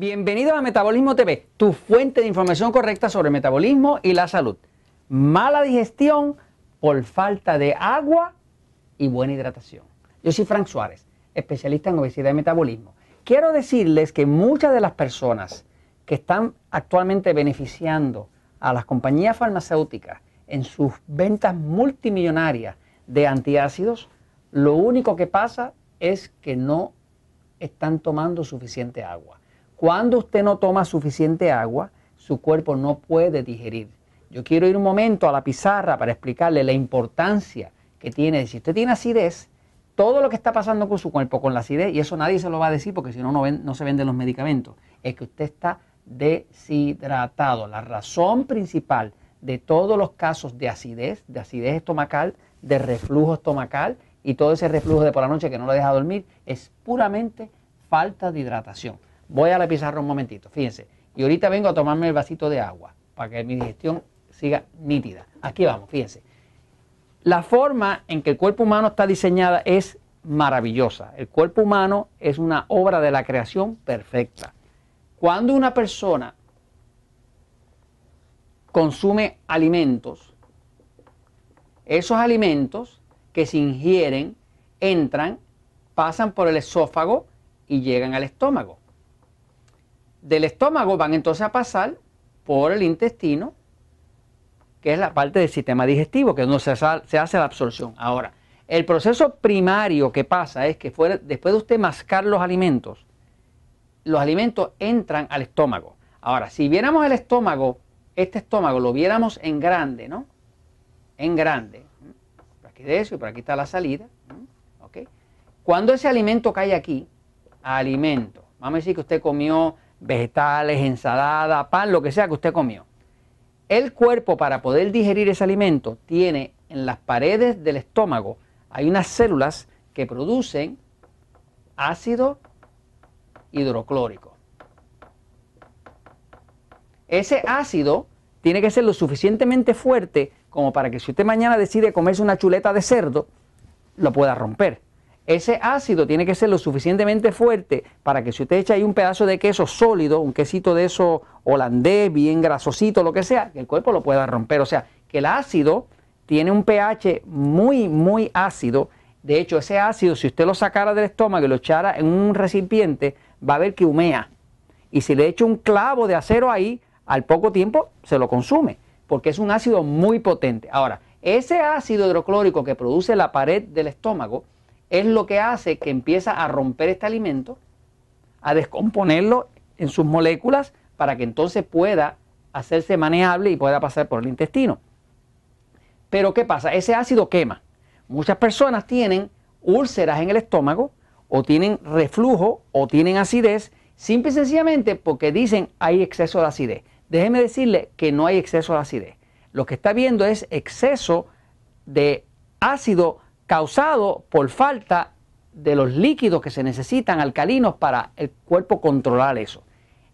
Bienvenido a Metabolismo TV, tu fuente de información correcta sobre metabolismo y la salud. Mala digestión por falta de agua y buena hidratación. Yo soy Frank Suárez, especialista en obesidad y metabolismo. Quiero decirles que muchas de las personas que están actualmente beneficiando a las compañías farmacéuticas en sus ventas multimillonarias de antiácidos, lo único que pasa es que no están tomando suficiente agua. Cuando usted no toma suficiente agua, su cuerpo no puede digerir. Yo quiero ir un momento a la pizarra para explicarle la importancia que tiene. Si usted tiene acidez, todo lo que está pasando con su cuerpo, con la acidez, y eso nadie se lo va a decir porque si no, no, no se venden los medicamentos, es que usted está deshidratado. La razón principal de todos los casos de acidez, de acidez estomacal, de reflujo estomacal y todo ese reflujo de por la noche que no lo deja dormir, es puramente falta de hidratación. Voy a la pizarra un momentito, fíjense. Y ahorita vengo a tomarme el vasito de agua para que mi digestión siga nítida. Aquí vamos, fíjense. La forma en que el cuerpo humano está diseñada es maravillosa. El cuerpo humano es una obra de la creación perfecta. Cuando una persona consume alimentos, esos alimentos que se ingieren entran, pasan por el esófago y llegan al estómago. Del estómago van entonces a pasar por el intestino, que es la parte del sistema digestivo, que es donde se, hace la absorción. Ahora, el proceso primario que pasa es que después de usted mascar los alimentos, los alimentos entran al estómago. Ahora, si viéramos el estómago, este estómago lo viéramos en grande, ¿no? En grande. Por aquí de eso y por aquí está la salida. ¿ok? Cuando ese alimento cae aquí, alimento, vamos a decir que usted comió vegetales, ensalada, pan, lo que sea que usted comió. El cuerpo para poder digerir ese alimento tiene en las paredes del estómago, hay unas células que producen ácido hidroclórico. Ese ácido tiene que ser lo suficientemente fuerte como para que si usted mañana decide comerse una chuleta de cerdo, lo pueda romper. Ese ácido tiene que ser lo suficientemente fuerte para que si usted echa ahí un pedazo de queso sólido, un quesito de eso holandés, bien grasosito, lo que sea, que el cuerpo lo pueda romper. O sea, que el ácido tiene un pH muy, muy ácido. De hecho, ese ácido, si usted lo sacara del estómago y lo echara en un recipiente, va a ver que humea. Y si le echo un clavo de acero ahí, al poco tiempo se lo consume, porque es un ácido muy potente. Ahora, ese ácido hidroclórico que produce la pared del estómago es lo que hace que empieza a romper este alimento, a descomponerlo en sus moléculas para que entonces pueda hacerse manejable y pueda pasar por el intestino. Pero ¿qué pasa? Ese ácido quema. Muchas personas tienen úlceras en el estómago o tienen reflujo o tienen acidez, simple y sencillamente porque dicen hay exceso de acidez. Déjeme decirle que no hay exceso de acidez. Lo que está viendo es exceso de ácido causado por falta de los líquidos que se necesitan alcalinos para el cuerpo controlar eso.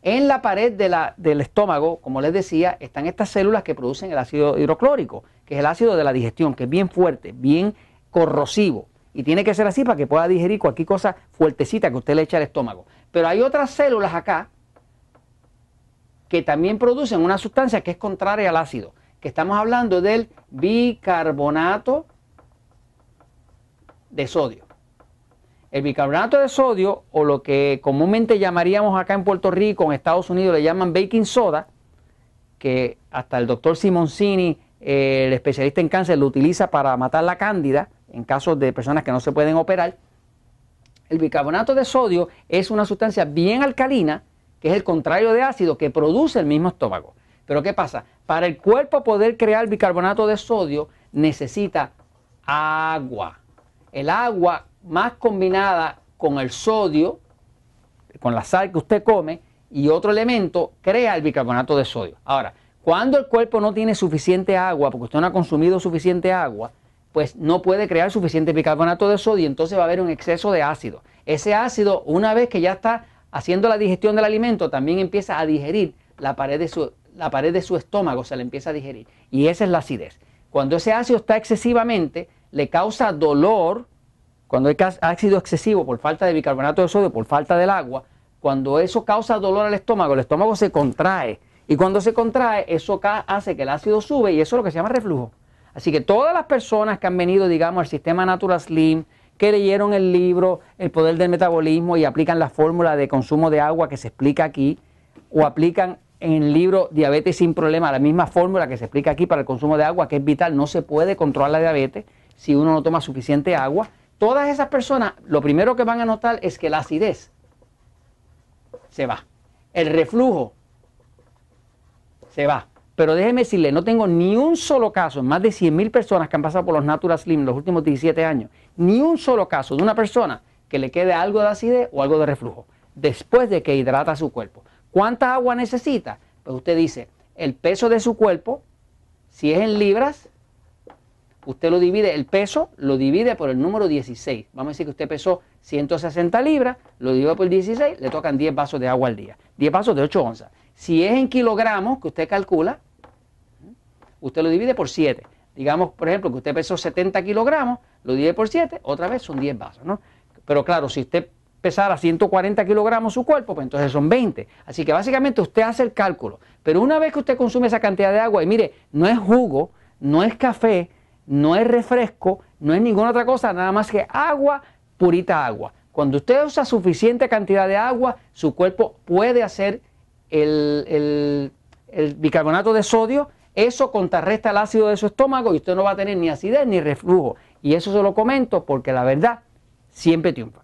En la pared del estómago, como les decía, están estas células que producen el ácido hidroclórico, que es el ácido de la digestión, que es bien fuerte, bien corrosivo. Y tiene que ser así para que pueda digerir cualquier cosa fuertecita que usted le eche al estómago. Pero hay otras células acá que también producen una sustancia que es contraria al ácido, que estamos hablando del bicarbonato de sodio. El bicarbonato de sodio, o lo que comúnmente llamaríamos acá en Puerto Rico, en Estados Unidos le llaman baking soda, que hasta el doctor Simoncini, el especialista en cáncer, lo utiliza para matar la cándida, en casos de personas que no se pueden operar, el bicarbonato de sodio es una sustancia bien alcalina, que es el contrario de ácido, que produce el mismo estómago. Pero ¿qué pasa? Para el cuerpo poder crear bicarbonato de sodio necesita agua. El agua más combinada con el sodio, con la sal que usted come y otro elemento, crea el bicarbonato de sodio. Ahora, cuando el cuerpo no tiene suficiente agua, porque usted no ha consumido suficiente agua, pues no puede crear suficiente bicarbonato de sodio y entonces va a haber un exceso de ácido. Ese ácido, una vez que ya está haciendo la digestión del alimento, también empieza a digerir la pared de su, la pared de su estómago, se le empieza a digerir. Y esa es la acidez. Cuando ese ácido está excesivamente, le causa dolor, cuando hay ácido excesivo por falta de bicarbonato de sodio, por falta del agua, cuando eso causa dolor al estómago, el estómago se contrae. Y cuando se contrae, eso hace que el ácido sube y eso es lo que se llama reflujo. Así que todas las personas que han venido, digamos, al sistema Natural Slim, que leyeron el libro El poder del metabolismo y aplican la fórmula de consumo de agua que se explica aquí, o aplican en el libro Diabetes sin problema la misma fórmula que se explica aquí para el consumo de agua, que es vital, no se puede controlar la diabetes si uno no toma suficiente agua. Todas esas personas, lo primero que van a notar es que la acidez se va. El reflujo se va. Pero déjeme decirle, no tengo ni un solo caso, más de 100.000 personas que han pasado por los Natural Slim en los últimos 17 años, ni un solo caso de una persona que le quede algo de acidez o algo de reflujo después de que hidrata su cuerpo. ¿Cuánta agua necesita? Pues usted dice, el peso de su cuerpo, si es en libras, usted lo divide, el peso lo divide por el número 16. Vamos a decir que usted pesó 160 libras, lo divide por 16, le tocan 10 vasos de agua al día. 10 vasos de 8 onzas. Si es en kilogramos que usted calcula, usted lo divide por 7. Digamos, por ejemplo, que usted pesó 70 kilogramos, lo divide por 7, otra vez son 10 vasos, ¿no? Pero claro, si usted pesara 140 kilogramos su cuerpo, pues entonces son 20. Así que básicamente usted hace el cálculo. Pero una vez que usted consume esa cantidad de agua, y mire, no es jugo, no es café, no es refresco, no es ninguna otra cosa, nada más que agua, purita agua. Cuando usted usa suficiente cantidad de agua, su cuerpo puede hacer el, bicarbonato de sodio, eso contrarresta el ácido de su estómago y usted no va a tener ni acidez ni reflujo. Y eso se lo comento porque la verdad siempre triunfa.